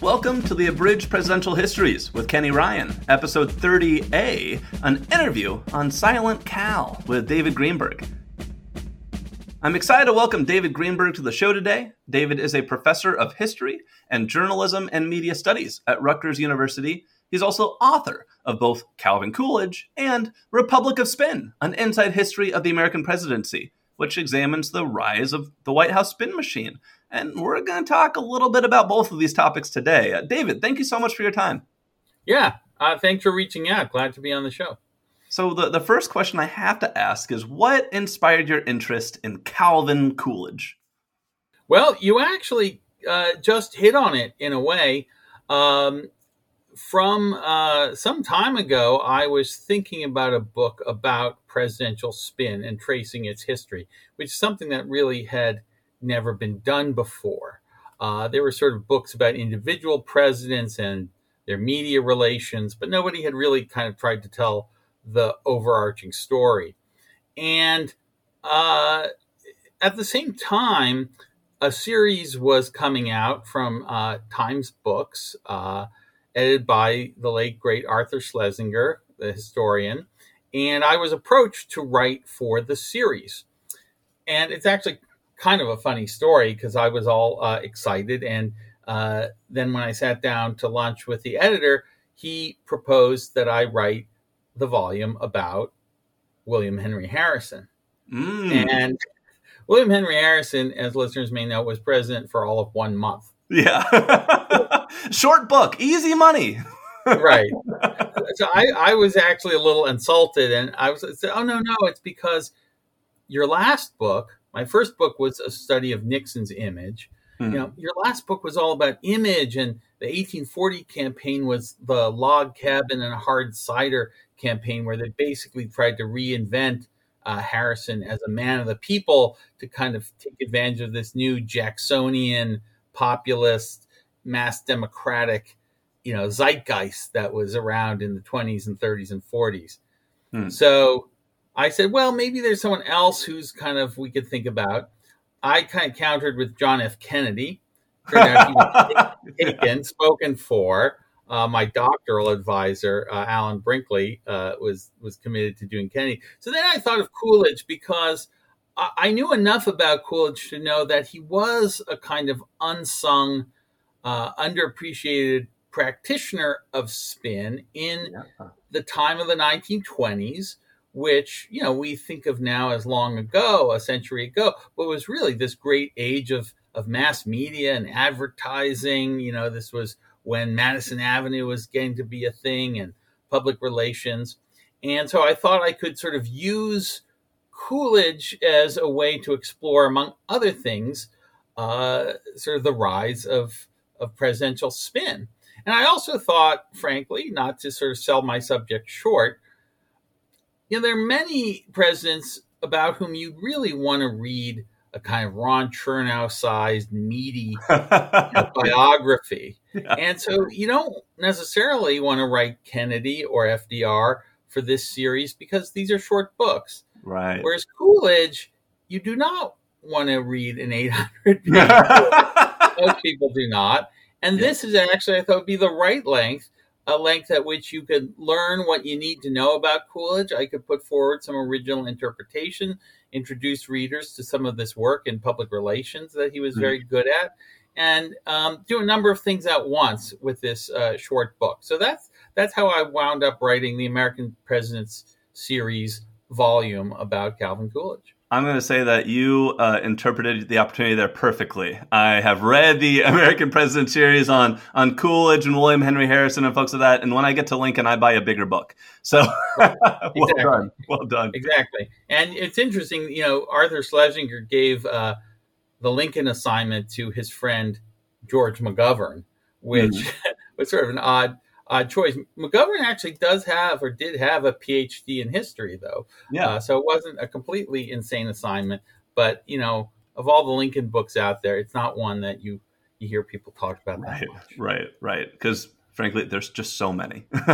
Welcome to the Abridged Presidential Histories with Kenny Ryan, episode 30A, an interview on Silent Cal with David Greenberg. I'm excited to welcome David Greenberg to the show today. David is a professor of history and journalism and media studies at Rutgers University. He's also author of both Calvin Coolidge and Republic of Spin, an inside history of the American presidency, which examines the rise of the White House spin machine. And we're going to talk a little bit about both of these topics today. Uh, David, thank you so much for your time. Yeah, uh, thanks for reaching out. Glad to be on the show. So, the, the first question I have to ask is what inspired your interest in Calvin Coolidge? Well, you actually uh, just hit on it in a way. Um, from uh, some time ago, I was thinking about a book about presidential spin and tracing its history, which is something that really had never been done before. Uh, there were sort of books about individual presidents and their media relations, but nobody had really kind of tried to tell the overarching story. And uh, at the same time, a series was coming out from uh, Times Books, uh, edited by the late great Arthur Schlesinger, the historian. And I was approached to write for the series. And it's actually kind of a funny story because I was all uh, excited. And uh, then when I sat down to lunch with the editor, he proposed that I write the volume about William Henry Harrison. Mm. And William Henry Harrison, as listeners may know, was president for all of one month. Yeah. Short book, easy money. right. So I, I was actually a little insulted and I was said, oh no, no, it's because your last book my first book was a study of Nixon's image. Mm-hmm. You know, your last book was all about image, and the 1840 campaign was the log cabin and hard cider campaign, where they basically tried to reinvent uh, Harrison as a man of the people to kind of take advantage of this new Jacksonian populist, mass democratic, you know, zeitgeist that was around in the 20s and 30s and 40s. Hmm. So I said, well, maybe there's someone else who's kind of we could think about. I kind of countered with John F. Kennedy. taken, spoken for. Uh, my doctoral advisor, uh, Alan Brinkley, uh, was was committed to doing Kennedy. So then I thought of Coolidge because I, I, knew enough about Coolidge to know that he was a kind of unsung, uh, underappreciated practitioner of spin in yeah. the time of the 1920s which you know we think of now as long ago, a century ago, but was really this great age of of mass media and advertising. You know, this was when Madison Avenue was getting to be a thing and public relations. And so I thought I could sort of use Coolidge as a way to explore, among other things, uh, sort of the rise of, of presidential spin. And I also thought, frankly, not to sort of sell my subject short, you know, there are many presidents about whom you really want to read a kind of Ron Chernow sized, meaty you know, biography. Yeah. And so you don't necessarily want to write Kennedy or FDR for this series because these are short books. Right. Whereas Coolidge, you do not want to read an 800 page. Book. Most people do not. And yeah. this is actually, I thought, would be the right length a length at which you could learn what you need to know about Coolidge. I could put forward some original interpretation, introduce readers to some of this work in public relations that he was mm-hmm. very good at, and um, do a number of things at once with this uh, short book. So that's that's how I wound up writing the American Presidents series volume about Calvin Coolidge. I'm going to say that you uh, interpreted the opportunity there perfectly. I have read the American President series on on Coolidge and William Henry Harrison and folks like that, and when I get to Lincoln, I buy a bigger book. So, well exactly. done, well done. Exactly, and it's interesting. You know, Arthur Schlesinger gave uh, the Lincoln assignment to his friend George McGovern, which mm. was sort of an odd uh, choice. McGovern actually does have or did have a PhD in history, though. Yeah. Uh, so it wasn't a completely insane assignment. But you know, of all the Lincoln books out there, it's not one that you you hear people talk about right, Right, right. Because frankly, there's just so many.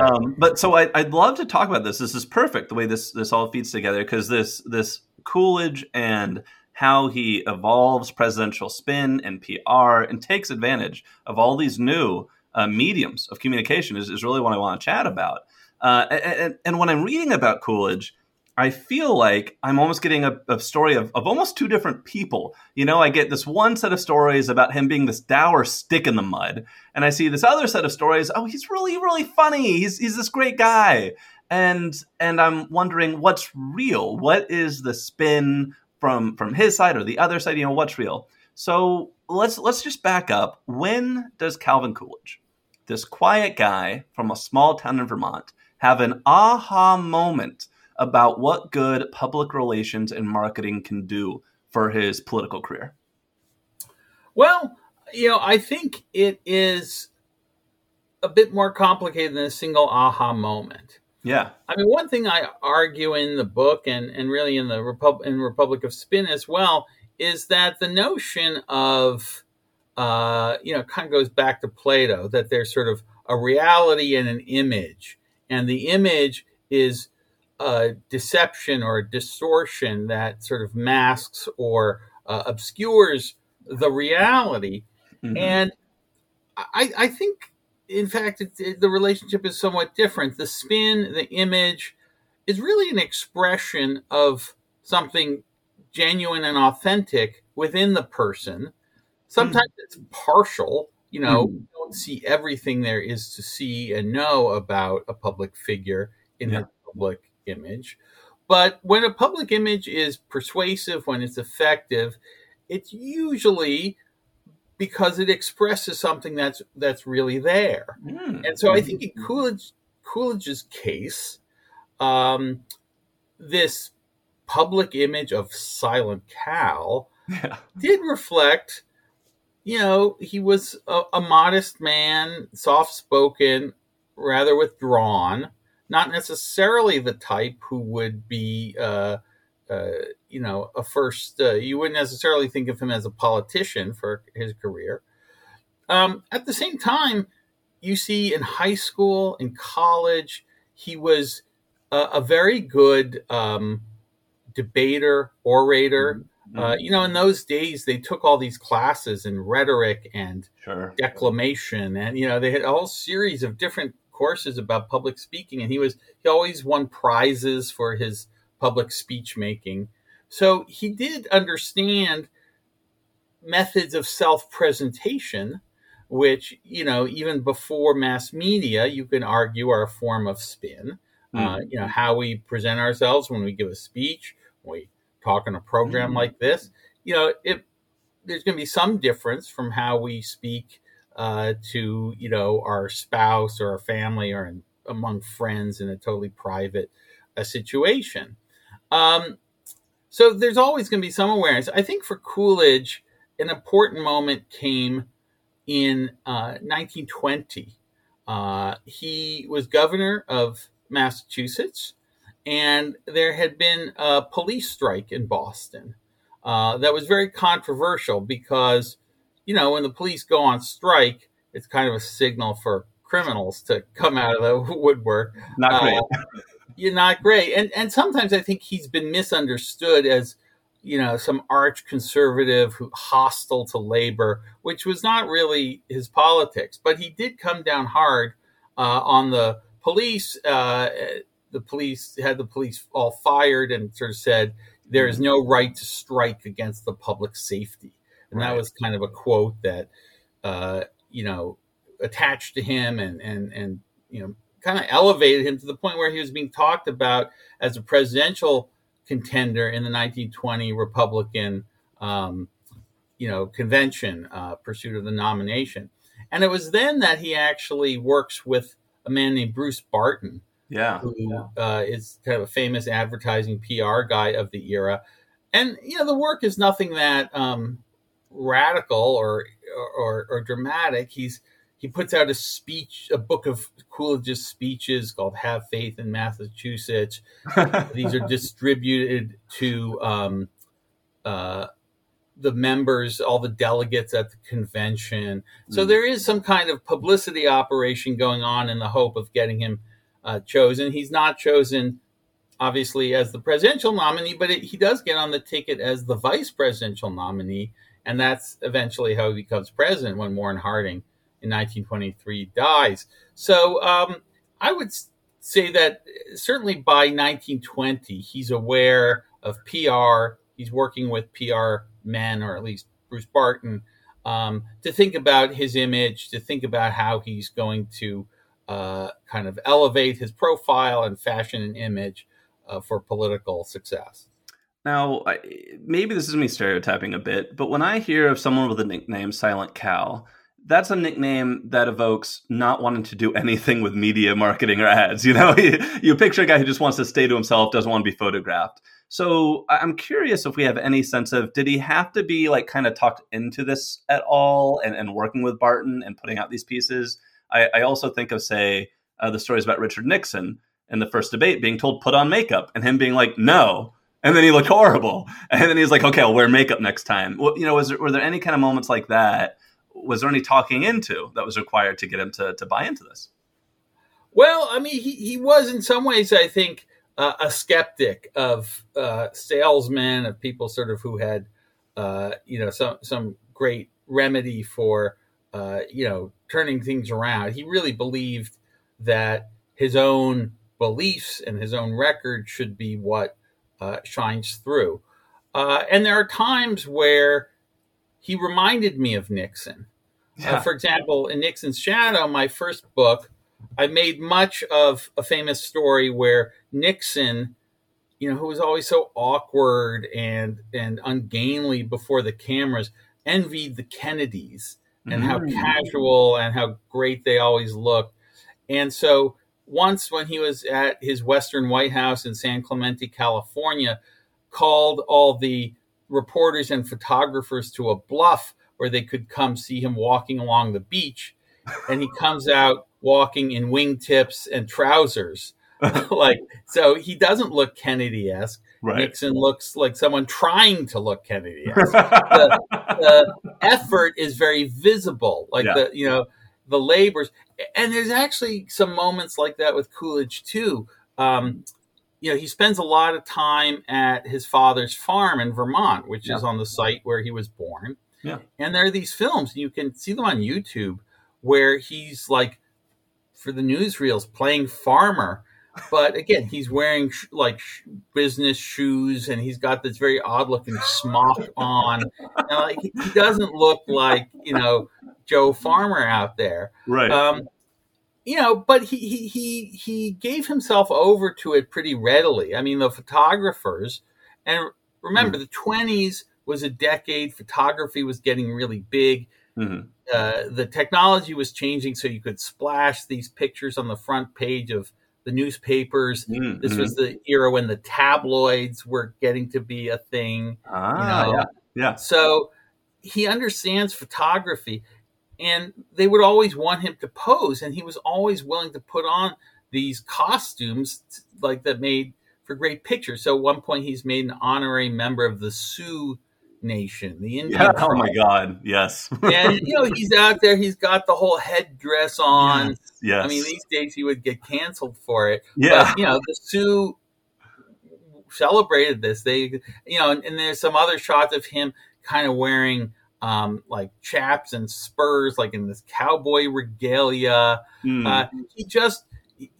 um, but so I, would love to talk about this. This is perfect the way this this all feeds together because this this Coolidge and how he evolves presidential spin and PR and takes advantage of all these new uh, mediums of communication is, is really what I want to chat about. Uh, and, and, when I'm reading about Coolidge, I feel like I'm almost getting a, a story of, of, almost two different people. You know, I get this one set of stories about him being this dour stick in the mud, and I see this other set of stories. Oh, he's really, really funny. He's he's this great guy, and and I'm wondering what's real. What is the spin from from his side or the other side? You know, what's real? So let's let's just back up. When does Calvin Coolidge, this quiet guy from a small town in Vermont, have an aha moment? about what good public relations and marketing can do for his political career? Well, you know, I think it is a bit more complicated than a single aha moment. Yeah. I mean, one thing I argue in the book and, and really in the Repub- in Republic of Spin as well is that the notion of, uh, you know, it kind of goes back to Plato, that there's sort of a reality and an image. And the image is a deception or a distortion that sort of masks or uh, obscures the reality. Mm-hmm. And I, I, think, in fact, it, it, the relationship is somewhat different. The spin, the image, is really an expression of something genuine and authentic within the person. Sometimes mm-hmm. it's partial. You know, mm-hmm. don't see everything there is to see and know about a public figure in yeah. the public image. But when a public image is persuasive, when it's effective, it's usually because it expresses something that's that's really there. Mm. And so I think in Coolidge Coolidge's case, um, this public image of Silent Cal yeah. did reflect, you know, he was a, a modest man, soft spoken, rather withdrawn not necessarily the type who would be, uh, uh, you know, a first. Uh, you wouldn't necessarily think of him as a politician for his career. Um, at the same time, you see in high school, in college, he was a, a very good um, debater, orator. Mm-hmm. Uh, you know, in those days, they took all these classes in rhetoric and sure. declamation, and you know, they had a whole series of different courses about public speaking, and he was he always won prizes for his public speech making. So he did understand methods of self presentation, which you know even before mass media, you can argue are a form of spin. Mm-hmm. Uh, you know how we present ourselves when we give a speech, when we talk on a program mm-hmm. like this. You know, it, there's going to be some difference from how we speak uh, to you know our spouse or our family or in, among friends in a totally private uh, situation. Um, so there's always going to be some awareness. I think for Coolidge, an important moment came in uh, 1920. Uh, he was governor of Massachusetts, and there had been a police strike in Boston uh, that was very controversial because you know, when the police go on strike, it's kind of a signal for criminals to come out of the woodwork. Not great. Uh, you're not great. And and sometimes I think he's been misunderstood as, you know, some arch conservative who hostile to labor, which was not really his politics. But he did come down hard uh, on the police. The police had the police all fired and sort of said there is no right to strike against the public safety and right. that was kind of a quote that uh, you know attached to him and and and you know kind of elevated him to the point where he was being talked about as a presidential contender in the 1920 Republican um, you know convention uh, pursuit of the nomination, and it was then that he actually works with a man named Bruce Barton. Yeah, who uh, is kind of a famous advertising PR guy of the era, and you know the work is nothing that um, radical or, or or dramatic. He's he puts out a speech, a book of Coolidge's speeches called "Have Faith in Massachusetts." These are distributed to um, uh, the members, all the delegates at the convention. So mm. there is some kind of publicity operation going on in the hope of getting him uh, chosen. He's not chosen obviously as the presidential nominee, but it, he does get on the ticket as the vice presidential nominee, and that's eventually how he becomes president when Warren Harding in 1923 dies. So um, I would say that certainly by 1920 he's aware of PR. He's working with PR men, or at least Bruce Barton, um, to think about his image, to think about how he's going to uh, kind of elevate his profile and fashion an image uh, for political success. Now, I, maybe this is me stereotyping a bit, but when I hear of someone with a nickname Silent Cal, that's a nickname that evokes not wanting to do anything with media marketing or ads. You know, you picture a guy who just wants to stay to himself, doesn't want to be photographed. So I'm curious if we have any sense of did he have to be like kind of talked into this at all and, and working with Barton and putting out these pieces? I, I also think of, say, uh, the stories about Richard Nixon in the first debate being told put on makeup and him being like, no. And then he looked horrible. And then he's like, okay, I'll wear makeup next time. Well, you know, was there, were there any kind of moments like that? Was there any talking into that was required to get him to, to buy into this? Well, I mean, he, he was in some ways, I think, uh, a skeptic of uh, salesmen, of people sort of who had, uh, you know, some some great remedy for, uh, you know, turning things around. He really believed that his own beliefs and his own record should be what uh, shines through. Uh, and there are times where he reminded me of Nixon. Yeah. for example, in Nixon's Shadow, my first book, I made much of a famous story where Nixon, you know, who was always so awkward and and ungainly before the cameras, envied the Kennedys and mm. how casual and how great they always look. And so once when he was at his Western White House in San Clemente, California, called all the reporters and photographers to a bluff where they could come see him walking along the beach. And he comes out walking in wingtips and trousers. like so he doesn't look Kennedy esque. Right. Nixon looks like someone trying to look Kennedy the, the, effort is very visible. Like yeah. the you know, the labors and there's actually some moments like that with Coolidge too. Um, you know, he spends a lot of time at his father's farm in Vermont, which yeah. is on the site where he was born. Yeah. And there are these films, you can see them on YouTube, where he's like for the newsreels playing farmer. But again, he's wearing sh- like sh- business shoes, and he's got this very odd looking smock on. And like he doesn't look like you know Joe Farmer out there, right? Um, you know, but he he he he gave himself over to it pretty readily. I mean, the photographers, and remember, mm. the twenties was a decade. Photography was getting really big. Mm-hmm. Uh, the technology was changing, so you could splash these pictures on the front page of the newspapers. Mm-hmm. This was the era when the tabloids were getting to be a thing. Ah, you know? yeah, yeah. So he understands photography, and they would always want him to pose, and he was always willing to put on these costumes like that made for great pictures. So at one point, he's made an honorary member of the Sioux nation, the Indian. Yeah, oh my God, yes. and you know he's out there. He's got the whole headdress on. Yes, yes. I mean, these days he would get canceled for it. Yeah. But, you know, the Sioux celebrated this. They, you know, and, and there's some other shots of him kind of wearing um, like chaps and spurs, like in this cowboy regalia. Mm. Uh, he just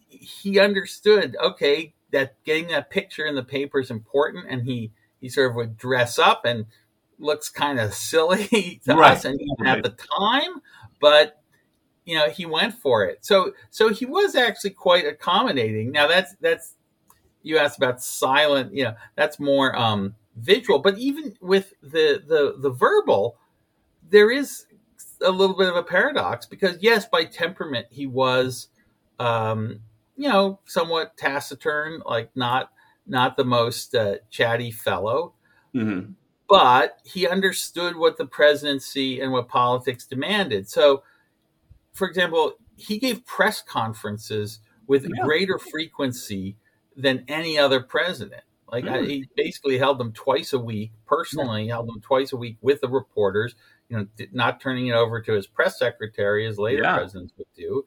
he understood. Okay, that getting that picture in the paper is important, and he he sort of would dress up and looks kind of silly to right. us and right. at the time, but you know he went for it. So so he was actually quite accommodating. Now that's that's you asked about silent. You know that's more um, visual, but even with the the the verbal, there is a little bit of a paradox because yes, by temperament he was. Um, you know, somewhat taciturn, like not not the most uh, chatty fellow. Mm-hmm but he understood what the presidency and what politics demanded. So, for example, he gave press conferences with yeah. greater frequency than any other president. Like really? I, he basically held them twice a week. Personally, yeah. held them twice a week with the reporters. You know, not turning it over to his press secretary as later yeah. presidents would do.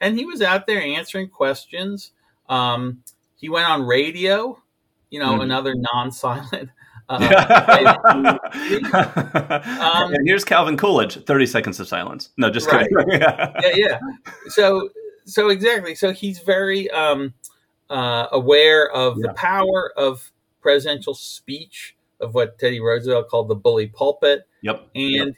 And he was out there answering questions. Um, he went on radio, you know, Mhm. another non-silent. Uh, um, and here's Calvin Coolidge. Thirty seconds of silence. No, just Right. kidding. yeah, yeah. So, so exactly. So he's very um, uh, aware of Yeah. the power of presidential speech, of what Teddy Roosevelt called the bully pulpit, Yep. and Yep.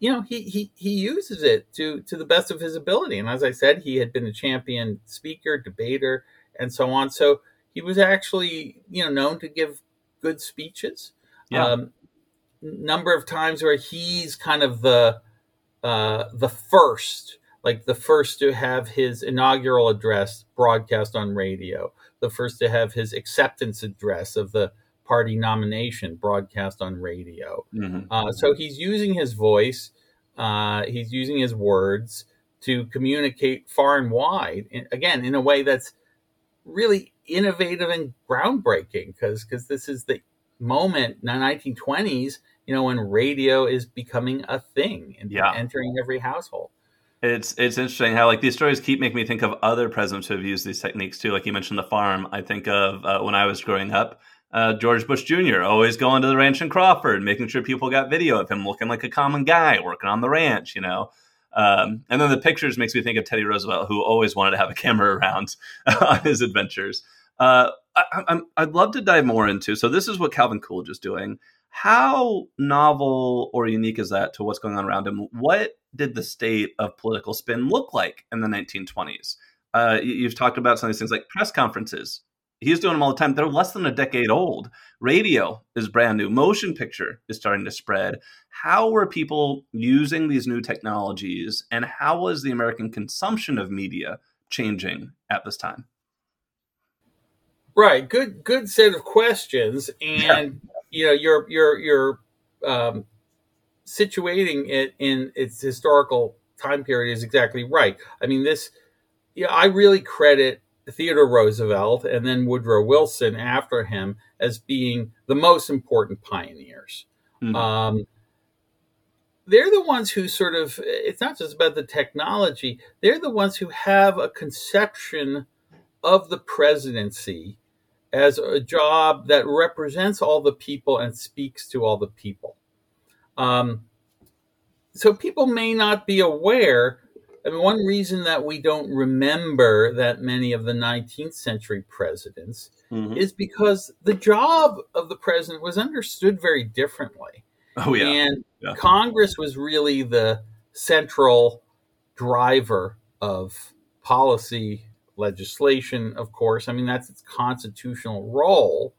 you know he, he he uses it to to the best of his ability. And as I said, he had been a champion speaker, debater, and so on. So he was actually you know known to give good speeches. Yeah. Um, number of times where he's kind of the uh, the first, like the first to have his inaugural address broadcast on radio, the first to have his acceptance address of the party nomination broadcast on radio. Mhm. Uh, so he's using his voice, uh, he's using his words to communicate far and wide. in- again, in a way that's really innovative and groundbreaking, because because this is the moment, the 1920s, you know, when radio is becoming a thing and Yeah. entering every household. It's it's interesting how like these stories keep making me think of other presidents who have used these techniques too. Like you mentioned the farm. I think of uh, when I was growing up, uh, George Bush Jr. always going to the ranch in Crawford, making sure people got video of him looking like a common guy working on the ranch. You know. Um, and then the pictures makes me think of Teddy Roosevelt, who always wanted to have a camera around on his adventures. Uh, I, I'd love to dive more into. So this is what Calvin Coolidge is doing. How novel or unique is that to what's going on around him? What did the state of political spin look like in the 1920s? Uh, you- you've talked about some of these things like press conferences. He's doing them all the time. They're less than a decade old. Radio is brand new. Motion picture is starting to spread. How were people using these new technologies, and how was the American consumption of media changing at this time? Right. Good. Good set of questions, and you know, you're you're you're um, situating it in its historical time period is exactly right. I mean, this. Yeah, I really credit Theodore Roosevelt and then Woodrow Wilson after him as being the most important pioneers. Mhm. Um, they're the ones who sort of. It's not just about the technology. They're the ones who have a conception of the presidency as a job that represents all the people and speaks to all the people. Um, so people may not be aware. I mean, one reason that we don't remember that many of the 19th century presidents Mhm. is because the job of the president was understood very differently. Oh yeah, And Yeah. Congress was really the central driver of policy legislation, of course. I mean, that's its constitutional role.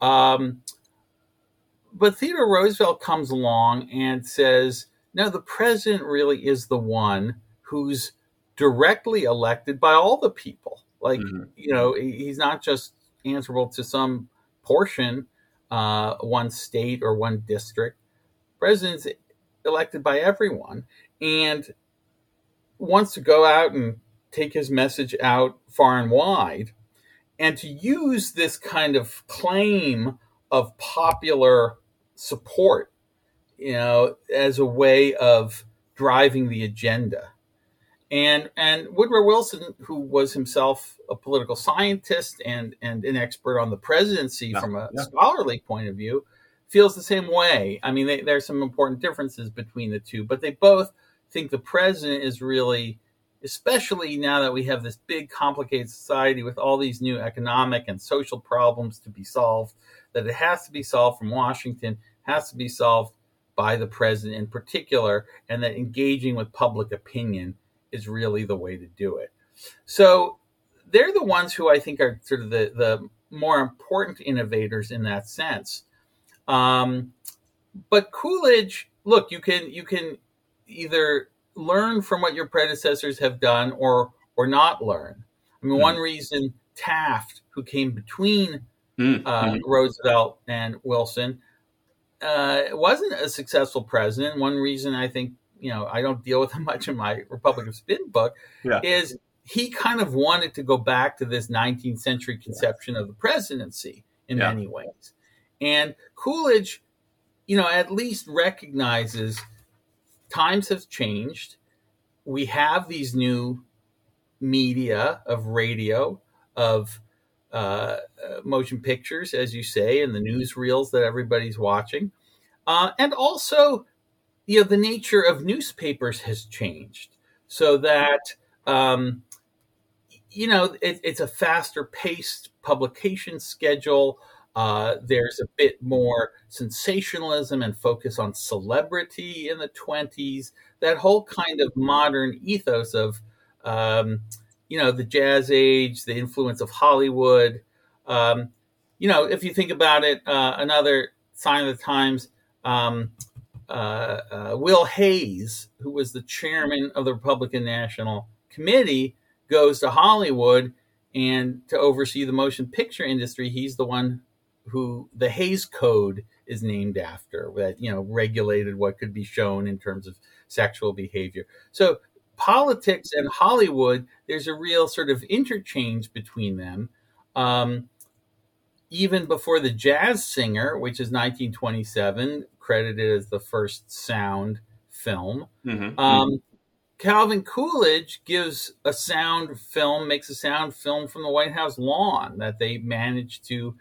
Um, but Theodore Roosevelt comes along and says, no, the president really is the one who's directly elected by all the people. Like, Mhm. you know, he's not just answerable to some portion, uh, one state or one district. President's elected by everyone and wants to go out and take his message out far and wide. And to use this kind of claim of popular support you know as a way of driving the agenda. And and Woodrow Wilson who was himself a political scientist and and an expert on the presidency Yeah, from a yeah. scholarly point of view feels the same way. I mean they, there's some important differences between the two but they both think the president is really especially now that we have this big complicated society with all these new economic and social problems to be solved that it has to be solved from washington has to be solved by the president in particular and that engaging with public opinion is really the way to do it. So they're the ones who i think are sort of the, the more important innovators in that sense. Um, but coolidge look you can you can either learn from what your predecessors have done or or not learn. I mean, Mhm. one reason Taft, who came between Mm, uh, mhm. Roosevelt and Wilson, uh, wasn't a successful president. One reason I think you know I don't deal with him much in my Republic of Spin book Yeah. is he kind of wanted to go back to this 19th century conception of the presidency in Yeah. many ways, and Coolidge, you know, at least recognizes times have changed. We have these new media of radio, of uh, motion pictures, as you say, and the newsreels that everybody's watching. Uh, and also, you know, the nature of newspapers has changed so that, um, you know, it, it's a faster paced publication schedule. Uh, there's a bit more sensationalism and focus on celebrity in the 20s. That whole kind of modern ethos of, um, you know, the jazz age, the influence of Hollywood. Um, you know, if you think about it, uh, another sign of the times, um, uh, uh, Will Hays, who was the chairman of the Republican National Committee, goes to Hollywood and to oversee the motion picture industry. He's the one who the Hays Code is named after, that you know regulated what could be shown in terms of sexual behavior. So politics and Hollywood, there's a real sort of interchange between them. Um, even before the Jazz Singer, which is 1927, credited as the first sound film. Mm-hmm. Um, Calvin Coolidge gives a sound film, makes a sound film from the White House lawn that they managed to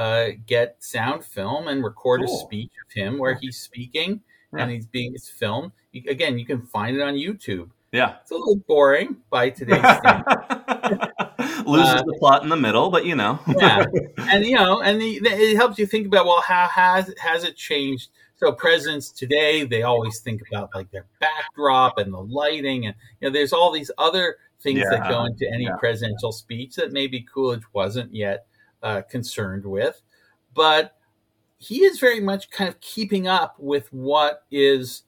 uh, get sound film and record cool. a speech of him where he's speaking yeah. and he's being his film. Again, you can find it on YouTube. Yeah. It's a little boring by today's standards. Loses uh, the plot in the middle, but you know. yeah. And you know, and the, the, it helps you think about well, how has has it changed? So presidents today, they always think about like their backdrop and the lighting, and you know, there's all these other things yeah. that go into any yeah. presidential speech that maybe Coolidge wasn't yet uh, concerned with, but he is very much kind of keeping up with what is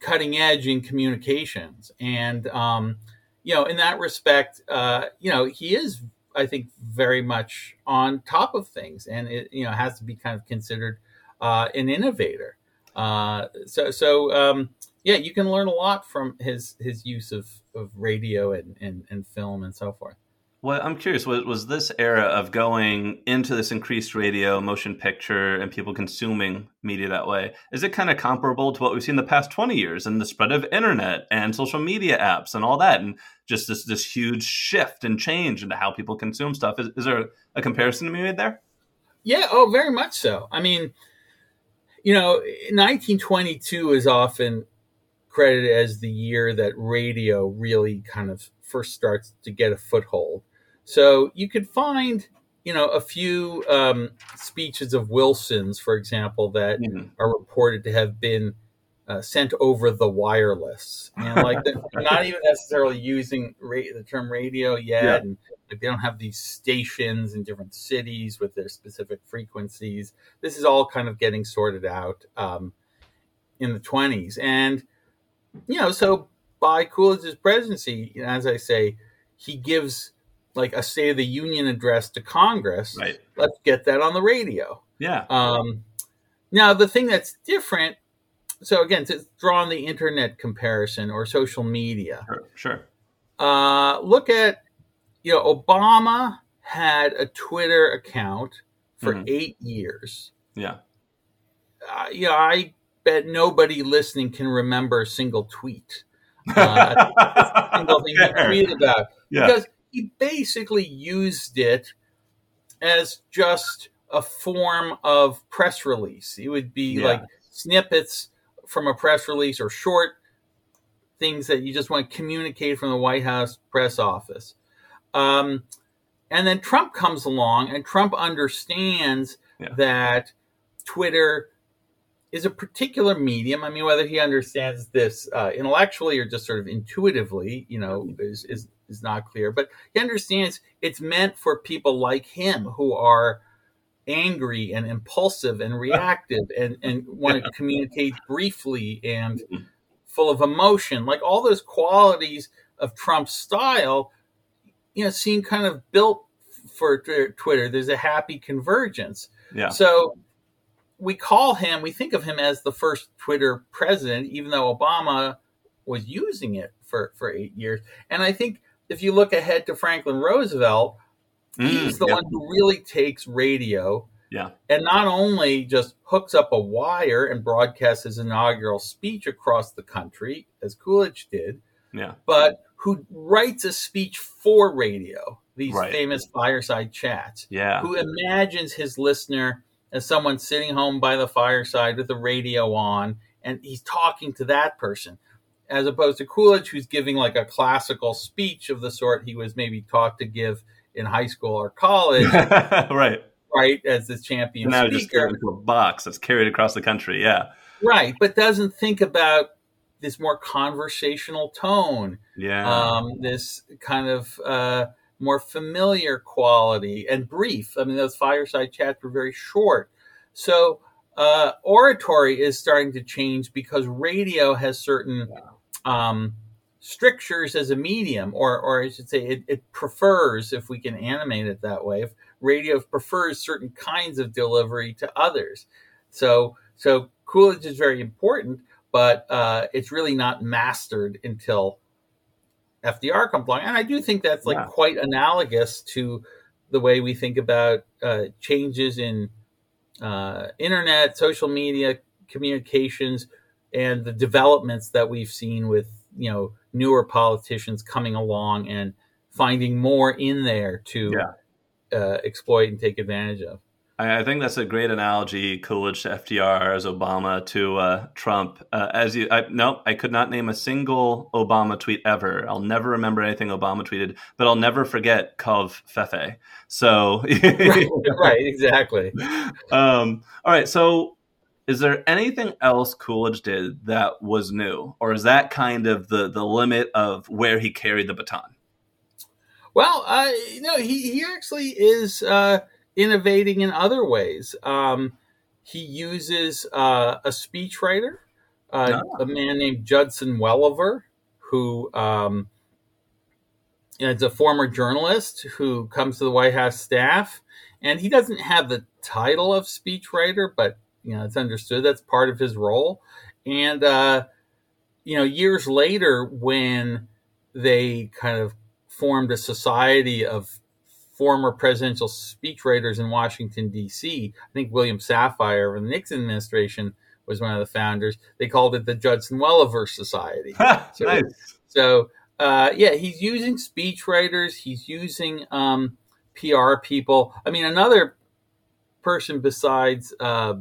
cutting edge in communications. And, um, you know, in that respect, uh, you know, he is, I think, very much on top of things and it, you know, has to be kind of considered uh, an innovator. Uh, so, so, um, yeah, you can learn a lot from his, his use of, of radio and, and, and film and so forth. Well, I'm curious. Was, was this era of going into this increased radio, motion picture, and people consuming media that way? Is it kind of comparable to what we've seen the past 20 years and the spread of internet and social media apps and all that, and just this this huge shift and change into how people consume stuff? Is, is there a comparison to be made there? Yeah. Oh, very much so. I mean, you know, 1922 is often credited as the year that radio really kind of first starts to get a foothold. So you could find, you know, a few um, speeches of Wilson's, for example, that mm-hmm. are reported to have been uh, sent over the wireless, and like they're not even necessarily using ra- the term radio yet, yeah. and like, they don't have these stations in different cities with their specific frequencies. This is all kind of getting sorted out um, in the twenties, and you know, so by Coolidge's presidency, as I say, he gives like a State of the Union address to Congress. Right. Let's get that on the radio. Yeah. Um, now the thing that's different. So again, to draw on the internet comparison or social media. Sure. sure. Uh, look at you know Obama had a Twitter account for mm-hmm. eight years. Yeah. Uh, you know, I bet nobody listening can remember a single tweet. Uh, single thing he tweeted about yeah. because he basically used it as just a form of press release. It would be yeah. like snippets from a press release or short things that you just want to communicate from the White House press office. Um, and then Trump comes along, and Trump understands yeah. that Twitter is a particular medium. I mean, whether he understands this uh, intellectually or just sort of intuitively, you know, is, is is not clear. But he understands it's meant for people like him who are angry and impulsive and reactive and and want to communicate briefly and mm-hmm. full of emotion. Like all those qualities of Trump's style, you know, seem kind of built for Twitter. There's a happy convergence. Yeah. So we call him, we think of him as the first Twitter president, even though Obama was using it for, for eight years. And I think if you look ahead to Franklin Roosevelt, mm, he's the one who really takes radio. Yeah. And not only just hooks up a wire and broadcasts his inaugural speech across the country, as Coolidge did, yeah. but who writes a speech for radio these Right. famous fireside chats. Yeah. Who imagines his listener as someone sitting home by the fireside with the radio on, and he's talking to that person, as opposed to Coolidge, who's giving like a classical speech of the sort he was maybe taught to give in high school or college, right. right, as the champion Now just speaker. get into a box that's carried across the country. Yeah. Right, but doesn't think about this more conversational tone, Yeah. um, this kind of uh, more familiar quality and brief. I mean, those fireside chats were very short. So uh, oratory is starting to change because radio has certain um, strictures as a medium, or, or I should say, it, it prefers, if we can animate it that way, if radio prefers certain kinds of delivery to others. So, so Coolidge is very important, but uh, it's really not mastered until FDR comes along. And I do think that's like Yeah. quite analogous to the way we think about uh, changes in uh, internet, social media, communications, and the developments that we've seen with you know newer politicians coming along and finding more in there to uh, exploit and take advantage of. I, I think that's a great analogy. Coolidge to FDR as Obama to uh, Trump. Uh, as you, I, nope, I could not name a single Obama tweet ever. I'll never remember anything Obama tweeted, but I'll never forget Kov Fefe. So, right, right, exactly. um, all right. So, is there anything else Coolidge did that was new, or is that kind of the the limit of where he carried the baton? Well, uh, you know, he, he actually is uh, innovating in other ways. Um, he uses uh, a speechwriter, uh, Ah. a man named Judson Welliver, who um, is a former journalist who comes to the White House staff. And he doesn't have the title of speechwriter, but you know it's understood that's part of his role. And uh, you know, years later, when they kind of formed a society of former presidential speechwriters in Washington, D.C. I think William Safire of the Nixon administration was one of the founders. They called it the Judson Welliver Society. So- nice. So, uh, yeah, he's using speechwriters, he's using um, PR people. I mean, another person besides uh,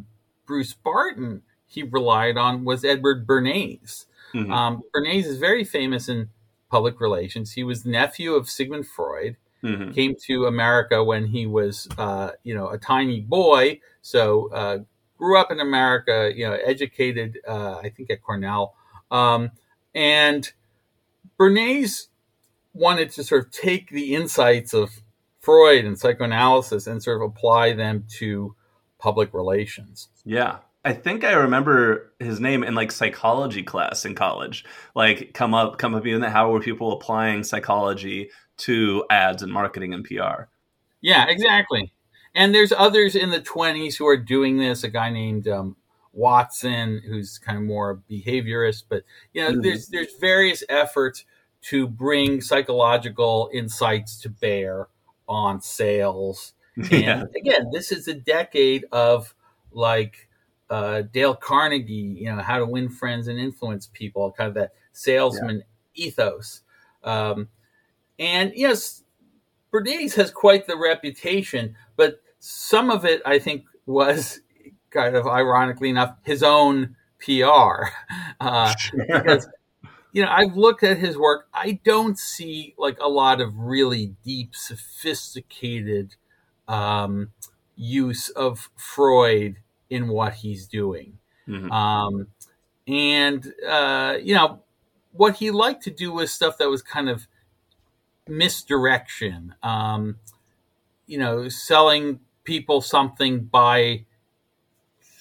Bruce Barton he relied on was Edward Bernays. Mhm. Um, Bernays is very famous in public relations. He was nephew of Sigmund Freud. Mhm. Came to America when he was, uh, you know, a tiny boy. So uh, grew up in America. You know, educated, uh, I think, at Cornell. Um, and Bernays wanted to sort of take the insights of Freud and psychoanalysis and sort of apply them to public relations. Yeah. I think I remember his name in like psychology class in college. Like come up come up even how were people applying psychology to ads and marketing and PR. Yeah, exactly. And there's others in the 20s who are doing this. A guy named um, Watson, who's kind of more behaviorist, but you know, Mhm. there's there's various efforts to bring psychological insights to bear on sales. yeah. And again, this is a decade of like uh, Dale Carnegie, you know, how to win friends and influence people, kind of that salesman ethos. Um, and yes, Bernays has quite the reputation, but some of it, I think, was kind of ironically enough his own PR. Uh, because you know I've looked at his work. I don't see like a lot of really deep, sophisticated um, use of Freud in what he's doing. Mhm. Um, and uh, you know what he liked to do was stuff that was kind of misdirection. Um, you know, selling people something by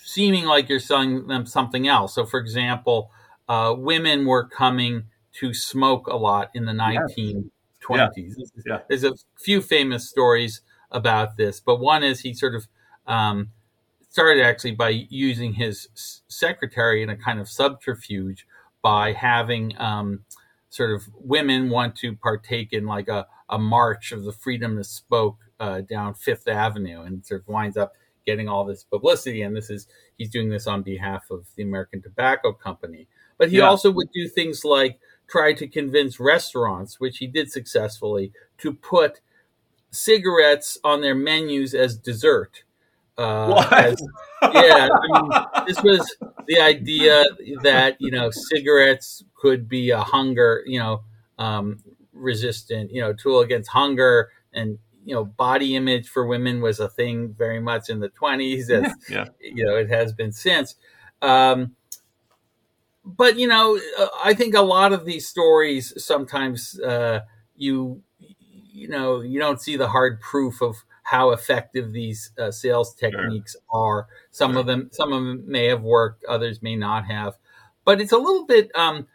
seeming like you're selling them something else. So, for example, uh, women were coming to smoke a lot in the 1920s. Yeah. There's a few famous stories about this, but one is he sort of um, started actually by using his secretary in a kind of subterfuge by having um, sort of women want to partake in like a, a march of the freedom that spoke uh, down Fifth Avenue and sort of winds up getting all this publicity. And this is, he's doing this on behalf of the American Tobacco Company. But he Yeah. also would do things like try to convince restaurants, which he did successfully, to put cigarettes on their menus as dessert. Uh, as, yeah, I mean, this was the idea that you know cigarettes could be a hunger, you know, um, resistant, you know, tool against hunger, and you know, body image for women was a thing very much in the twenties, as yeah. you know, it has been since. Um, but you know, I think a lot of these stories sometimes uh, you you know you don't see the hard proof of how effective these uh, sales techniques are. Some sure. of them, some of them may have worked, others may not have. But it's a little bit, um,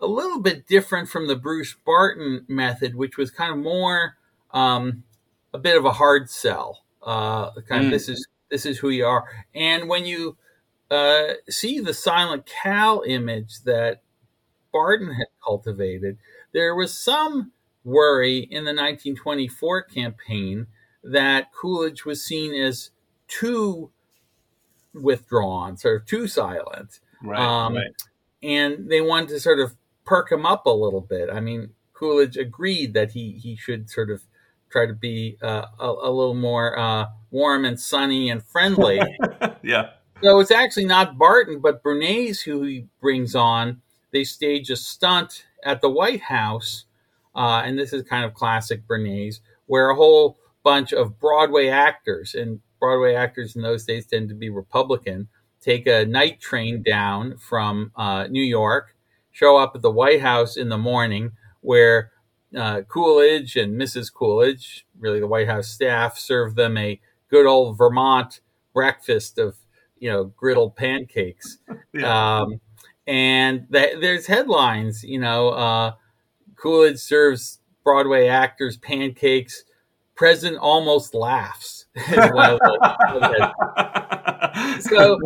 a little bit different from the Bruce Barton method, which was kind of more um, a bit of a hard sell. Uh, kind mm. of this is this is who you are, and when you uh, see the silent Cal image that Barton had cultivated, there was some worry in the 1924 campaign that Coolidge was seen as too withdrawn, sort of too silent. Right, um, right. And they wanted to sort of perk him up a little bit. I mean, Coolidge agreed that he, he should sort of try to be uh, a, a, little more uh, warm and sunny and friendly. yeah. So it's actually not Barton, but Bernays who he brings on. They stage a stunt at the White House, uh, and this is kind of classic Bernays, where a whole bunch of Broadway actors, and Broadway actors in those days tend to be Republican, take a night train down from uh, New York, show up at the White House in the morning, where uh, Coolidge and Mrs. Coolidge, really the White House staff, serve them a good old Vermont breakfast of you know griddled pancakes. yeah. um, and the, there's headlines, you know, uh, Coolidge serves Broadway actors pancakes president almost laughs. so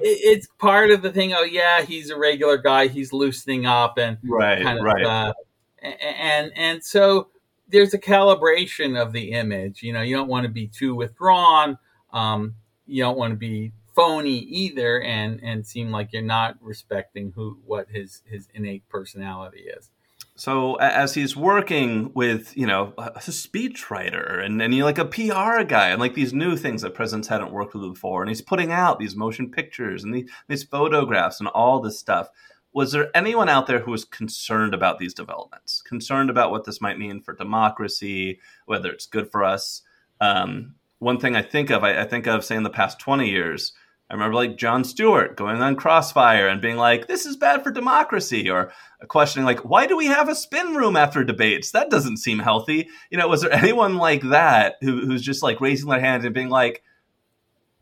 it's part of the thing. Oh yeah, he's a regular guy. He's loosening up and right, kind of, right. Uh, and and so there's a calibration of the image. You know, you don't want to be too withdrawn. Um, you don't want to be phony either, and and seem like you're not respecting who what his his innate personality is. So as he's working with, you know, a speechwriter and, and you like a PR guy and like these new things that presidents hadn't worked with before, and he's putting out these motion pictures and the, these photographs and all this stuff. Was there anyone out there who was concerned about these developments, concerned about what this might mean for democracy, whether it's good for us? Um, one thing I think of, I, I think of, say, in the past 20 years, I remember like Jon Stewart going on Crossfire and being like, "This is bad for democracy," or questioning like, "Why do we have a spin room after debates? That doesn't seem healthy." You know, was there anyone like that who, who's just like raising their hand and being like,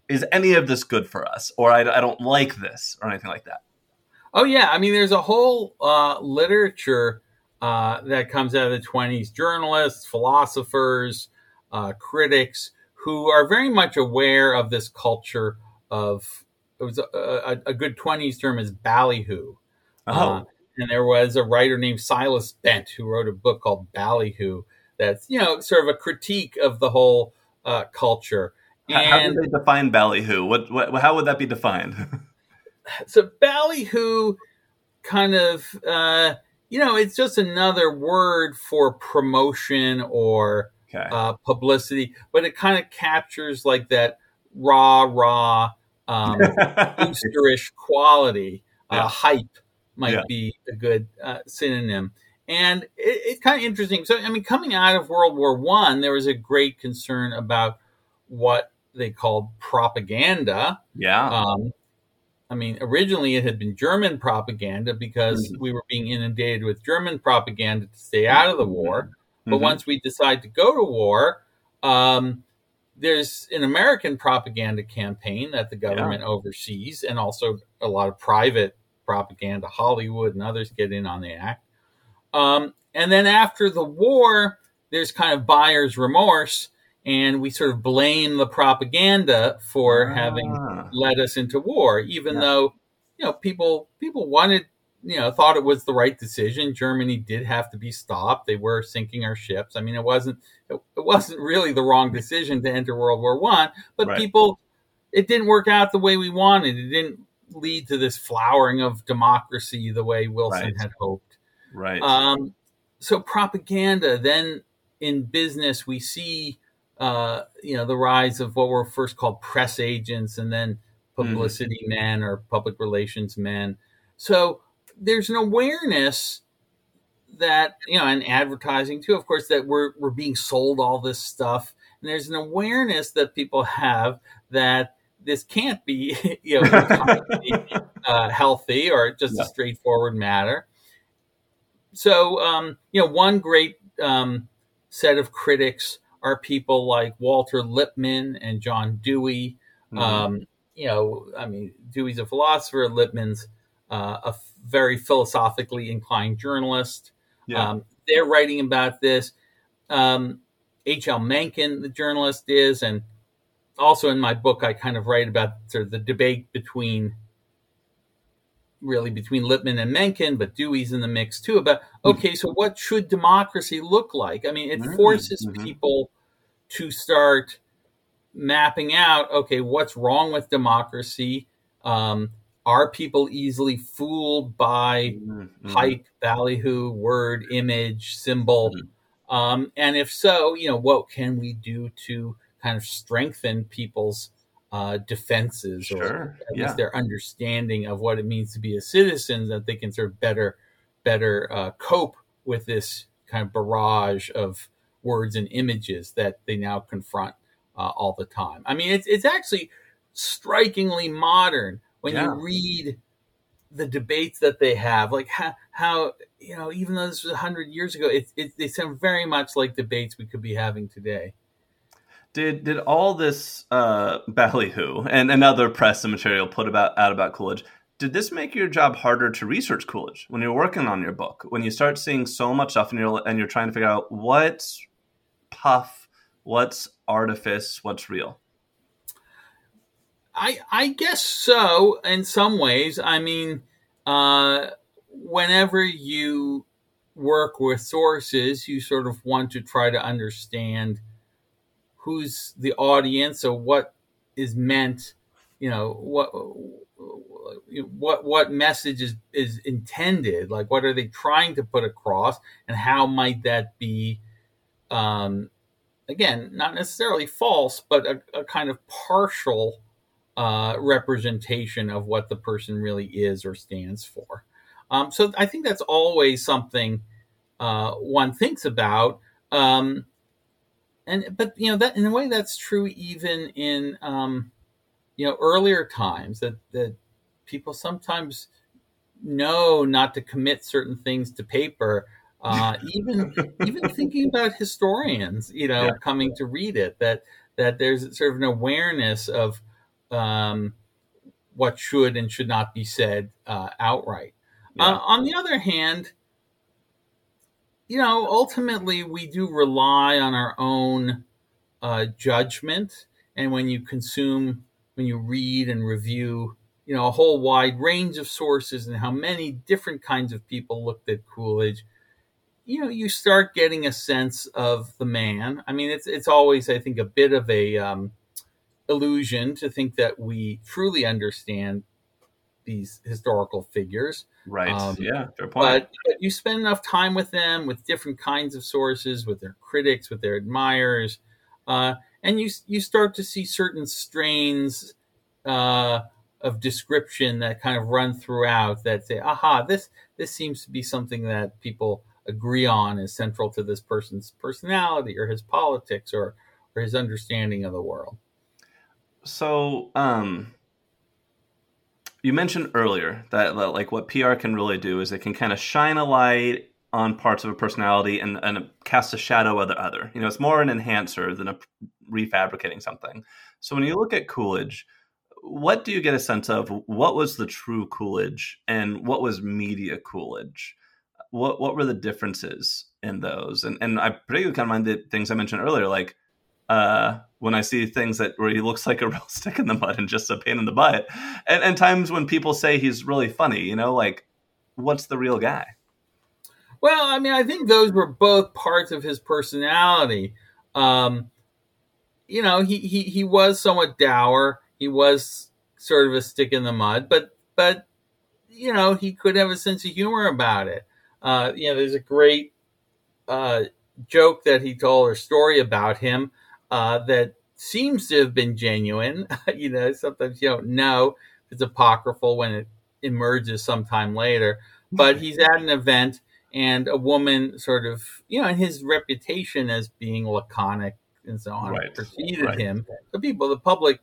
"Is any of this good for us?" or "I, I don't like this," or anything like that? Oh yeah, I mean, there's a whole uh, literature uh, that comes out of the 20s, journalists, philosophers, uh, critics who are very much aware of this culture of it was a, a, a good 20s term is ballyhoo. Oh. Uh, and there was a writer named Silas Bent who wrote a book called Ballyhoo that's, you know, sort of a critique of the whole uh, culture. And how do they define ballyhoo? What, what, how would that be defined? so ballyhoo kind of, uh, you know, it's just another word for promotion or okay. uh, publicity, but it kind of captures like that raw, rah um, boosterish quality. Uh, yeah. Uh, hype might yeah. be a good uh, synonym. And it, it's kind of interesting. So, I mean, coming out of World War One, there was a great concern about what they called propaganda. Yeah. Um, I mean, originally it had been German propaganda because mm-hmm. we were being inundated with German propaganda to stay out of the war. But mm-hmm. once we decide to go to war, um, there's an American propaganda campaign that the government yeah. oversees, and also a lot of private propaganda. Hollywood and others get in on the act. Um, and then after the war, there's kind of buyer's remorse, and we sort of blame the propaganda for ah. having led us into war, even yeah. though you know people people wanted you know thought it was the right decision. Germany did have to be stopped; they were sinking our ships. I mean, it wasn't it, it wasn't really the wrong decision to enter World War One, but right. people it didn't work out the way we wanted. It didn't lead to this flowering of democracy the way Wilson right. had hoped. Right. Um, so propaganda then in business we see uh, you know the rise of what were first called press agents and then publicity mm-hmm. men or public relations men. So there's an awareness that you know, and advertising too, of course, that we're we're being sold all this stuff, and there's an awareness that people have that this can't be you know uh, healthy or just yeah. a straightforward matter. So um, you know, one great um, set of critics are people like Walter Lippmann and John Dewey. Mm-hmm. Um, you know, I mean, Dewey's a philosopher, Lippmann's uh, a very philosophically inclined journalist. Yeah. Um, they're writing about this. Um, H.L. Mencken, the journalist, is, and also in my book, I kind of write about sort of the debate between really between Lippmann and Mencken, but Dewey's in the mix too. About hmm. okay, so what should democracy look like? I mean, it mm-hmm. forces mm-hmm. people to start mapping out okay, what's wrong with democracy? Um, are people easily fooled by mm-hmm. hype, ballyhoo, word, image, symbol? Mm-hmm. Um, and if so, you know, what can we do to kind of strengthen people's uh, defenses sure. or at yeah. least their understanding of what it means to be a citizen that they can sort of better better uh, cope with this kind of barrage of words and images that they now confront uh, all the time. I mean, it's it's actually strikingly modern when yeah. you read the debates that they have, like how, how you know, even though this was hundred years ago, it, it, they sound very much like debates we could be having today did did all this uh, ballyhoo and, and other press and material put about out about Coolidge? Did this make your job harder to research Coolidge when you're working on your book? When you start seeing so much stuff and you're and you're trying to figure out what's puff, what's artifice, what's real? I I guess so. In some ways, I mean, uh, whenever you work with sources, you sort of want to try to understand who's the audience or what is meant you know what what what message is is intended like what are they trying to put across and how might that be um again not necessarily false but a, a kind of partial uh representation of what the person really is or stands for um so i think that's always something uh one thinks about um and but you know that in a way that's true even in um, you know earlier times that that people sometimes know not to commit certain things to paper. Uh, even even thinking about historians, you know, yeah. coming to read it, that that there's sort of an awareness of um, what should and should not be said uh, outright. Yeah. Uh, on the other hand, you know, ultimately we do rely on our own uh, judgment. And when you consume, when you read and review, you know, a whole wide range of sources and how many different kinds of people looked at Coolidge, you know, you start getting a sense of the man. I mean, it's it's always, I think, a bit of a um, illusion to think that we truly understand these historical figures. Right. Um, yeah. Fair point. But, but, you spend enough time with them, with different kinds of sources, with their critics, with their admirers, uh, and you you start to see certain strains uh, of description that kind of run throughout that say, "Aha, this this seems to be something that people agree on is central to this person's personality or his politics or or his understanding of the world." So, um, you mentioned earlier that like what PR can really do is it can kind of shine a light on parts of a personality and, and cast a shadow of the other. You know, it's more an enhancer than a refabricating something. So when you look at Coolidge, what do you get a sense of? What was the true Coolidge and what was media Coolidge? What what were the differences in those? And and I particularly kind of mind the things I mentioned earlier, like uh, when I see things that where he looks like a real stick in the mud and just a pain in the butt, and, and times when people say he's really funny, you know, like what's the real guy? Well, I mean, I think those were both parts of his personality. Um, you know, he, he he was somewhat dour. He was sort of a stick in the mud, but but you know, he could have a sense of humor about it. Uh, you know, there's a great uh, joke that he told or story about him uh, that seems to have been genuine. you know, sometimes you don't know if it's apocryphal when it emerges sometime later. But he's at an event and a woman sort of, you know, and his reputation as being laconic and so on right. preceded right. him. The people, the public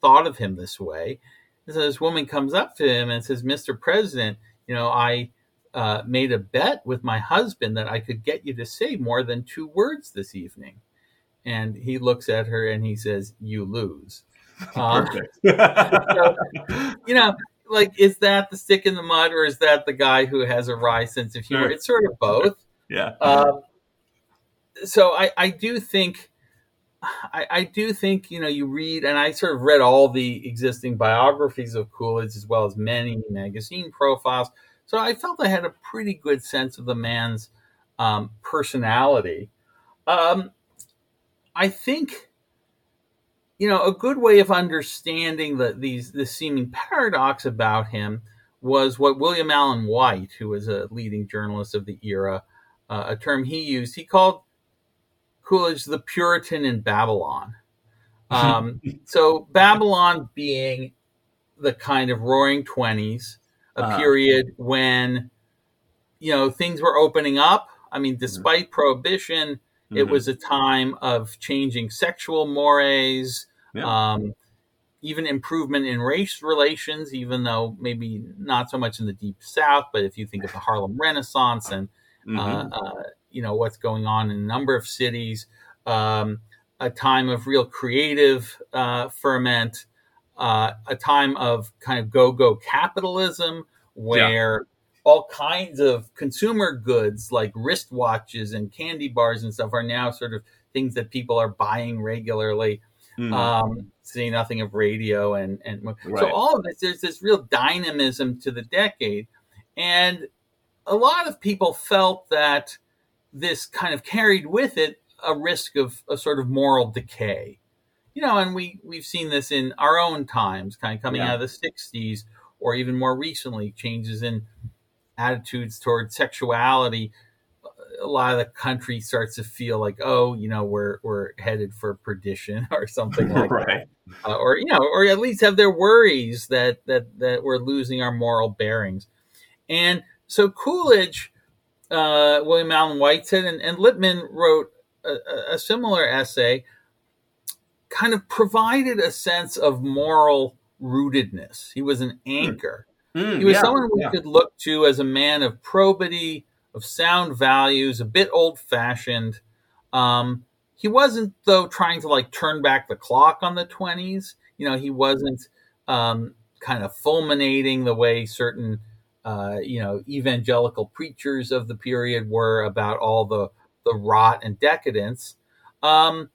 thought of him this way. And so this woman comes up to him and says, Mr. President, you know, I uh, made a bet with my husband that I could get you to say more than two words this evening. And he looks at her and he says, You lose. Um, so, you know, like, is that the stick in the mud or is that the guy who has a wry sense of humor? Sure. It's sort of both. Yeah. Um, so I, I do think I, I, do think you know you read and I sort of read all the existing biographies of Coolidge as well as many magazine profiles, so I felt I had a pretty good sense of the man's um, personality. Um, I think you know a good way of understanding the these the seeming paradox about him was what William Allen White, who was a leading journalist of the era, uh, a term he used. He called Coolidge the Puritan in Babylon. Um, so Babylon being the kind of Roaring Twenties, a uh-huh. period when you know things were opening up. I mean, despite mm-hmm. prohibition, mm-hmm. it was a time of changing sexual mores. Yeah. Um, even improvement in race relations, even though maybe not so much in the deep South, but if you think of the Harlem Renaissance and mm-hmm. uh, uh, you know what's going on in a number of cities. Um, a time of real creative uh, ferment, uh, a time of kind of go-go capitalism where. All kinds of consumer goods like wristwatches and candy bars and stuff are now sort of things that people are buying regularly. Mm-hmm. Um, say nothing of radio and and right. so all of this. There's this real dynamism to the decade, and a lot of people felt that this kind of carried with it a risk of a sort of moral decay. You know, and we we've seen this in our own times, kind of coming yeah. out of the '60s, or even more recently, changes in attitudes toward sexuality. A lot of the country starts to feel like, oh, you know, we're we're headed for perdition or something like right. that, uh, or you know, or at least have their worries that that that we're losing our moral bearings. And so Coolidge uh, William Allen White and, and Lippmann wrote a, a, similar essay, kind of provided a sense of moral rootedness. He was an anchor. Mm, he was yeah, someone we yeah. could look to as a man of probity, of sound values, a bit old fashioned. Um, he wasn't, though, trying to like turn back the clock on the 20s. You know, he wasn't um, kind of fulminating the way certain uh, you know, evangelical preachers of the period were about all the the rot and decadence. Um,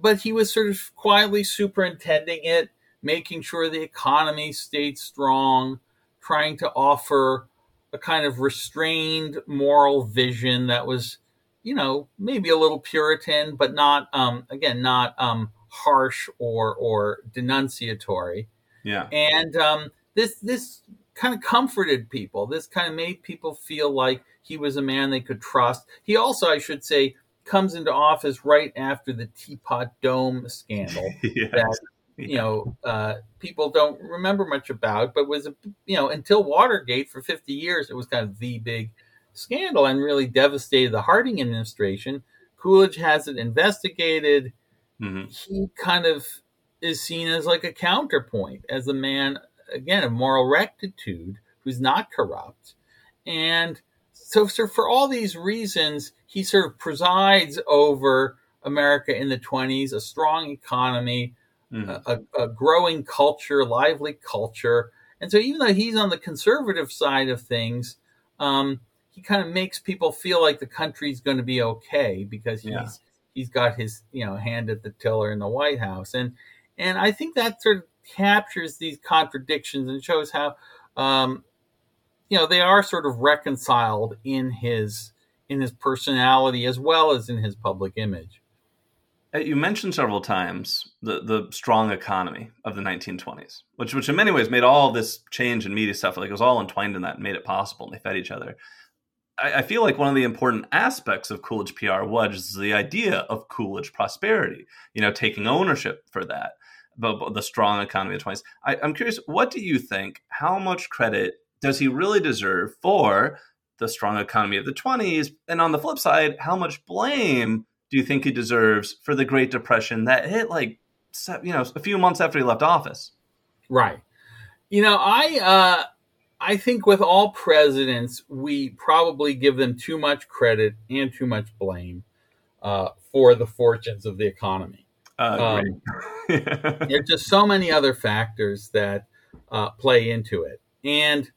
but he was sort of quietly superintending it, making sure the economy stayed strong, trying to offer a kind of restrained moral vision that was, you know, maybe a little Puritan, but not, um, again, not um, harsh or or denunciatory. Yeah. And um, this this kind of comforted people. This kind of made people feel like he was a man they could trust. He also, I should say, comes into office right after the Teapot Dome scandal yes. that you know uh, people don't remember much about, but was you know until Watergate for 50 years it was kind of the big scandal and really devastated the Harding administration. Coolidge has it investigated. Mm-hmm. He kind of is seen as like a counterpoint, as a man again, of moral rectitude, who's not corrupt. And so, so for all these reasons, he sort of presides over America in the 20s, a strong economy, mm-hmm. a, a, growing culture, lively culture. And so, even though he's on the conservative side of things, um, he kind of makes people feel like the country's going to be okay because he's yeah. he's got his you know hand at the tiller in the White House, and and I think that sort of captures these contradictions and shows how um, you know they are sort of reconciled in his in his personality as well as in his public image. Uh, you mentioned several times the the strong economy of the 1920s, which which in many ways made all this change in media stuff like it was all entwined in that and made it possible, and they fed each other. I, I, feel like one of the important aspects of Coolidge PR was the idea of Coolidge prosperity, you know, taking ownership for that, but, the strong economy of the 20s. I, I'm curious, what do you think? How much credit does he really deserve for the strong economy of the 20s? And on the flip side, how much blame do you think he deserves for the Great Depression that hit like, you know, a few months after he left office? Right. You know, I, uh, I think with all presidents, we probably give them too much credit and too much blame uh, for the fortunes of the economy. Uh, um, there's just so many other factors that uh, play into it, and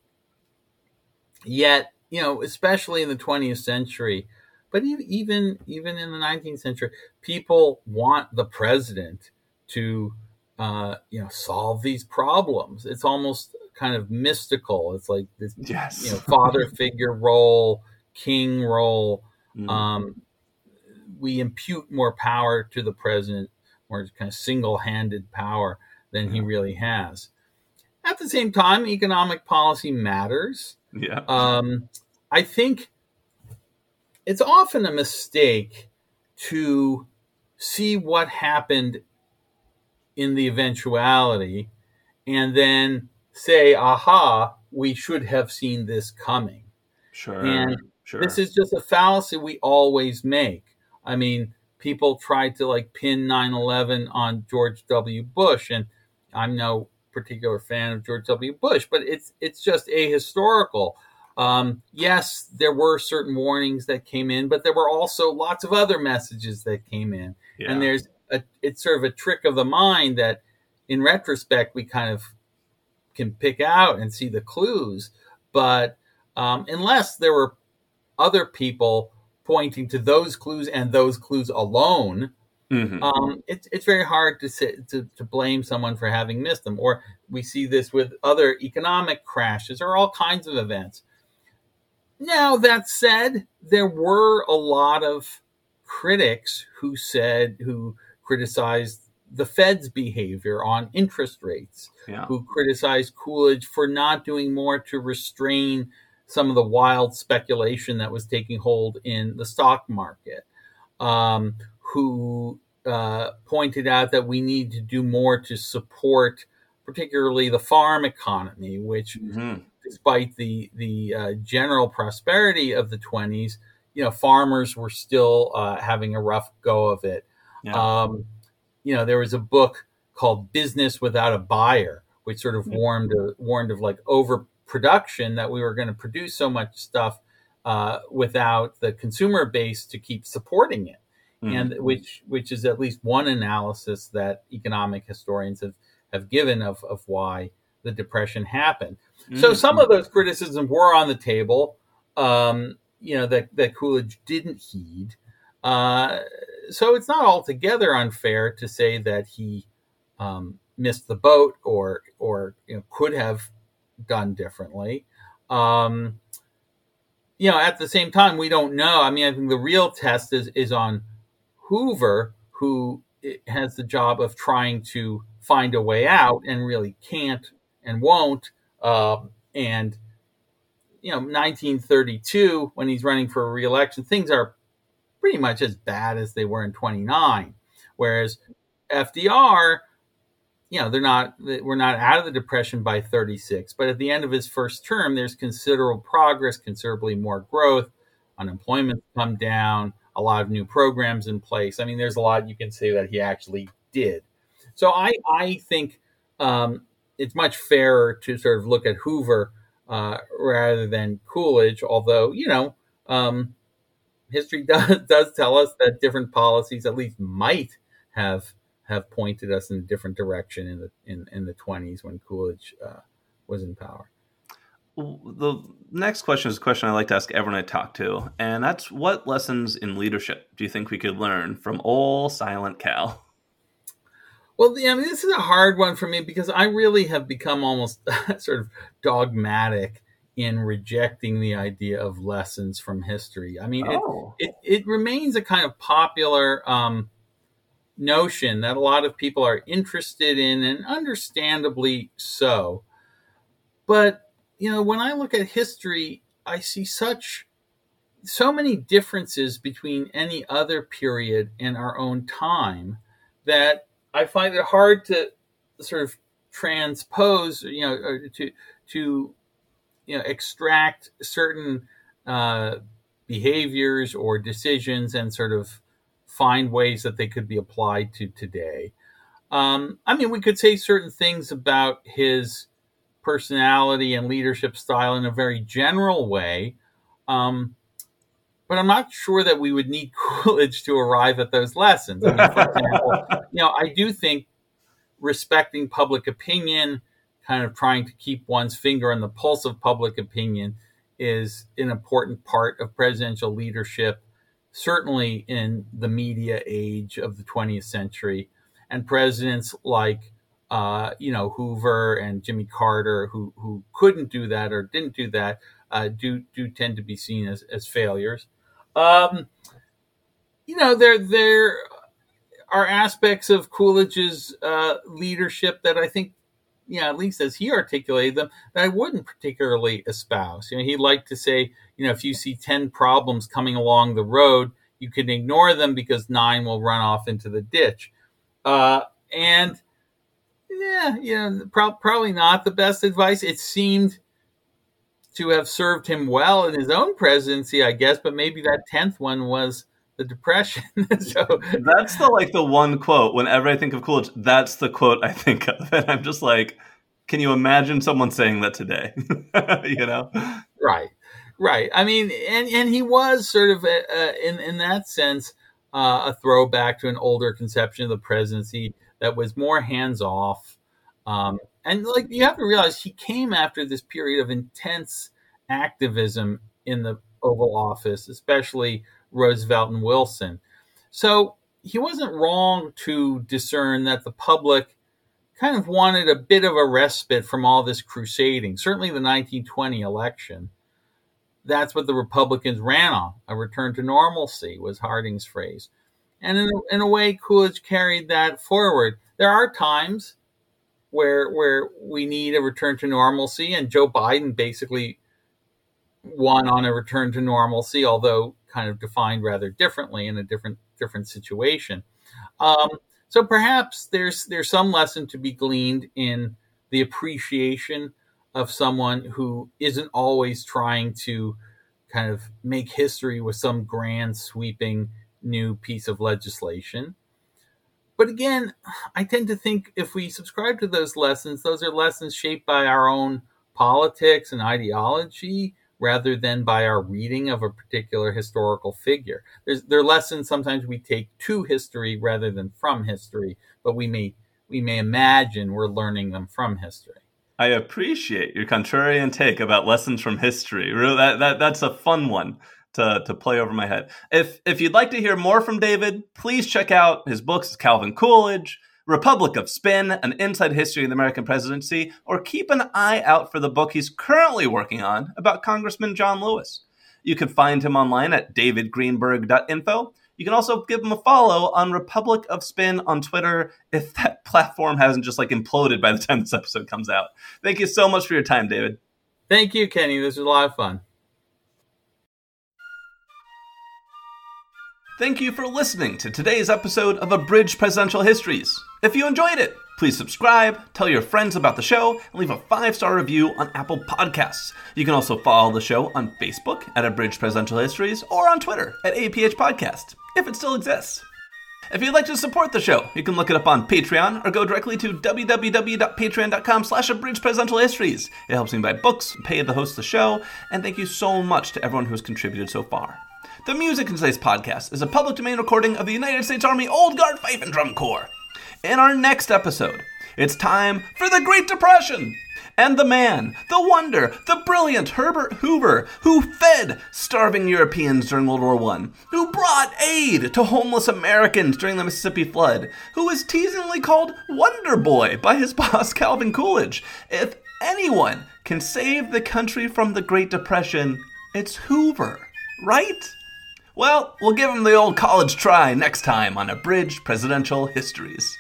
yet, you know, especially in the 20th century, but even even in the 19th century, people want the president to, uh, you know, solve these problems. It's almost kind of mystical. It's like this, yes. you know, father figure role, king role. Mm. Um, we impute more power to the president, more kind of single-handed power than he really has. At the same time, economic policy matters. Yeah. Um, I think it's often a mistake to see what happened in the eventuality and then say, aha, we should have seen this coming. Sure. And sure. this is just a fallacy we always make. I mean, people tried to like pin 9 11 on George W. Bush, and I'm no particular fan of George W. Bush, but it's it's just ahistorical. Um, yes, there were certain warnings that came in, but there were also lots of other messages that came in. Yeah. And there's a, it's sort of a trick of the mind that in retrospect we kind of can pick out and see the clues. But um, unless there were other people pointing to those clues and those clues alone, mm-hmm. um, it's it's very hard to, sit, to to blame someone for having missed them. Or we see this with other economic crashes or all kinds of events. Now that said, there were a lot of critics who said who criticized the Fed's behavior on interest rates, yeah. who criticized Coolidge for not doing more to restrain some of the wild speculation that was taking hold in the stock market, um, who uh, pointed out that we need to do more to support, particularly the farm economy, which, mm-hmm. Despite the the uh, general prosperity of the 20s, you know, farmers were still uh, having a rough go of it. Yeah. Um, you know, there was a book called Business Without a Buyer, which sort of warned uh, warned of like overproduction that we were going to produce so much stuff uh, without the consumer base to keep supporting it, mm-hmm. and which which is at least one analysis that economic historians have have given of of why the depression happened. Mm-hmm. So some of those criticisms were on the table. Um, you know that that Coolidge didn't heed. Uh, so it's not altogether unfair to say that he um, missed the boat or or you know, could have done differently. Um, you know, at the same time, we don't know. I mean, I think the real test is is on Hoover, who has the job of trying to find a way out and really can't and won't. Um, and you know, 1932, when he's running for reelection, things are pretty much as bad as they were in 29. Whereas FDR, you know, they're not, we're not out of the depression by 36, but at the end of his first term, there's considerable progress, considerably more growth, unemployment come down, a lot of new programs in place. I mean, there's a lot you can say that he actually did. So I, I think um, it's much fairer to sort of look at Hoover uh, rather than Coolidge, although, you know, um, history does does tell us that different policies at least might have have pointed us in a different direction in the in, in the 20s when Coolidge uh, was in power. The next question is a question I like to ask everyone I talk to, and that's what lessons in leadership do you think we could learn from old Silent Cal? Well, I mean, this is a hard one for me because I really have become almost sort of dogmatic in rejecting the idea of lessons from history. I mean, oh. it, it, it, remains a kind of popular um, notion that a lot of people are interested in, and understandably so. But, you know, when I look at history, I see such so many differences between any other period in our own time that I find it hard to sort of transpose, you know, to to you know extract certain uh, behaviors or decisions and sort of find ways that they could be applied to today. Um, I mean, we could say certain things about his personality and leadership style in a very general way. Um, but I'm not sure that we would need Coolidge to arrive at those lessons. I mean, for example, you know, I do think respecting public opinion, kind of trying to keep one's finger on the pulse of public opinion, is an important part of presidential leadership, certainly in the media age of the 20th century. And presidents like, uh, you know, Hoover and Jimmy Carter, who who couldn't do that or didn't do that, uh, do do tend to be seen as as failures. Um, you know, there there are aspects of Coolidge's uh, leadership that I think, yeah, at least as he articulated them, that I wouldn't particularly espouse. You know, he liked to say, you know, if you see ten problems coming along the road, you can ignore them because nine will run off into the ditch. Uh, and yeah, you know, pro- probably not the best advice. It seemed to have served him well in his own presidency, I guess, but maybe that 10th one was the depression. so that's the like the one quote whenever I think of Coolidge, that's the quote I think of. And I'm just like, can you imagine someone saying that today? you know? Right. Right. I mean, and, and he was sort of a, a, in in that sense uh, a throwback to an older conception of the presidency that was more hands off. Um, and like you have to realize, he came after this period of intense activism in the Oval Office, especially Roosevelt and Wilson. So he wasn't wrong to discern that the public kind of wanted a bit of a respite from all this crusading. Certainly, the 1920 election. That's what the Republicans ran on. A return to normalcy was Harding's phrase. And in a, in a way, Coolidge carried that forward. There are times where where we need a return to normalcy, and Joe Biden basically won on a return to normalcy, although kind of defined rather differently in a different different situation. Um, so perhaps there's there's some lesson to be gleaned in the appreciation of someone who isn't always trying to kind of make history with some grand sweeping new piece of legislation. But again, I tend to think if we subscribe to those lessons, those are lessons shaped by our own politics and ideology rather than by our reading of a particular historical figure. There's, there are lessons sometimes we take to history rather than from history, but we may we may imagine we're learning them from history. I appreciate your contrarian take about lessons from history. That, that that's a fun one to, to play over my head. If if you'd like to hear more from David, please check out his books, Calvin Coolidge, Republic of Spin, An Inside History of the American Presidency, or keep an eye out for the book he's currently working on about Congressman John Lewis. You can find him online at davidgreenberg.info. You can also give him a follow on Republic of Spin on Twitter if that platform hasn't just like imploded by the time this episode comes out. Thank you so much for your time, David. Thank you, Kenny. This was a lot of fun. Thank you for listening to today's episode of Abridged Presidential Histories. If you enjoyed it, please subscribe, tell your friends about the show, and leave a five star review on Apple Podcasts. You can also follow the show on Facebook at Abridged Presidential Histories or on Twitter at APH Podcast, if it still exists. If you'd like to support the show, you can look it up on Patreon or go directly to www.patreon.com slash presidential histories. It helps me buy books, pay the host of the show, and thank you so much to everyone who's contributed so far. The music in today's podcast is a public domain recording of the United States Army Old Guard Fife and Drum Corps. In our next episode, it's time for the Great Depression and the man, the wonder, the brilliant Herbert Hoover, who fed starving Europeans during World War I, who brought aid to homeless Americans during the Mississippi Flood, who was teasingly called Wonder Boy by his boss Calvin Coolidge. If anyone can save the country from the Great Depression, it's Hoover, right? Well, we'll give him the old college try next time on Abridged Presidential Histories.